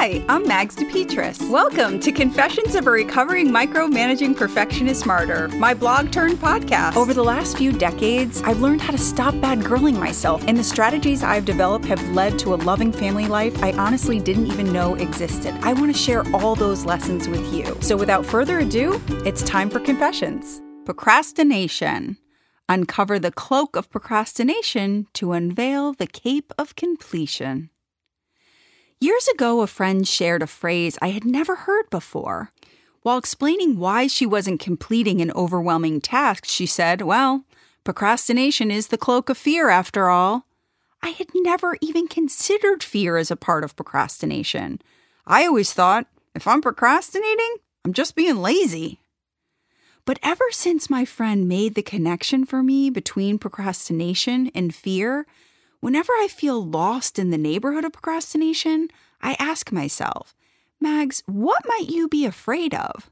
Hi, I'm Mags DePetris. Welcome to Confessions of a Recovering Micromanaging Perfectionist Martyr, my blog turned podcast. Over the last few decades, I've learned how to stop bad girling myself, and the strategies I've developed have led to a loving family life I honestly didn't even know existed. I want to share all those lessons with you. So without further ado, it's time for Confessions. Procrastination. Uncover the cloak of procrastination to unveil the cape of completion. Years ago, a friend shared a phrase I had never heard before. While explaining why she wasn't completing an overwhelming task, she said, Well, procrastination is the cloak of fear after all. I had never even considered fear as a part of procrastination. I always thought, if I'm procrastinating, I'm just being lazy. But ever since my friend made the connection for me between procrastination and fear, Whenever I feel lost in the neighborhood of procrastination, I ask myself, Mags, what might you be afraid of?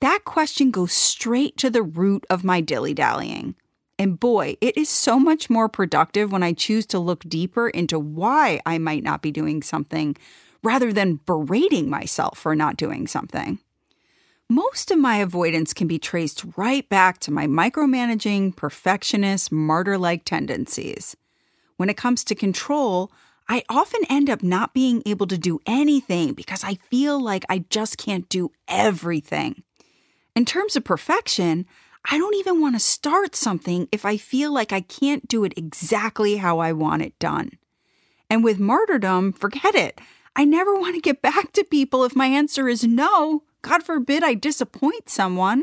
That question goes straight to the root of my dilly dallying. And boy, it is so much more productive when I choose to look deeper into why I might not be doing something rather than berating myself for not doing something. Most of my avoidance can be traced right back to my micromanaging, perfectionist, martyr like tendencies. When it comes to control, I often end up not being able to do anything because I feel like I just can't do everything. In terms of perfection, I don't even want to start something if I feel like I can't do it exactly how I want it done. And with martyrdom, forget it. I never want to get back to people if my answer is no. God forbid I disappoint someone.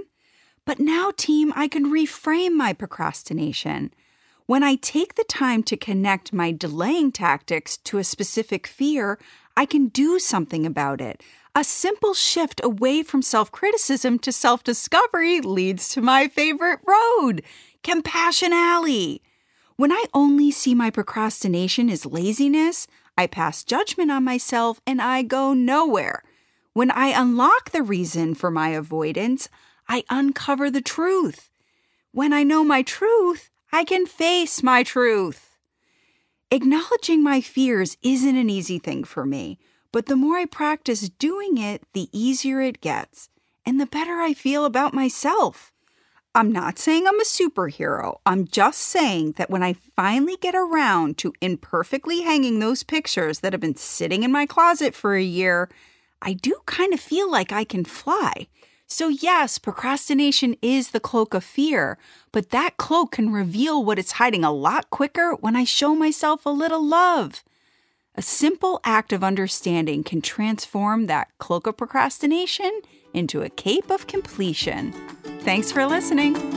But now, team, I can reframe my procrastination. When I take the time to connect my delaying tactics to a specific fear, I can do something about it. A simple shift away from self criticism to self discovery leads to my favorite road Compassion Alley. When I only see my procrastination as laziness, I pass judgment on myself and I go nowhere. When I unlock the reason for my avoidance, I uncover the truth. When I know my truth, I can face my truth. Acknowledging my fears isn't an easy thing for me, but the more I practice doing it, the easier it gets, and the better I feel about myself. I'm not saying I'm a superhero. I'm just saying that when I finally get around to imperfectly hanging those pictures that have been sitting in my closet for a year, I do kind of feel like I can fly. So, yes, procrastination is the cloak of fear, but that cloak can reveal what it's hiding a lot quicker when I show myself a little love. A simple act of understanding can transform that cloak of procrastination into a cape of completion. Thanks for listening.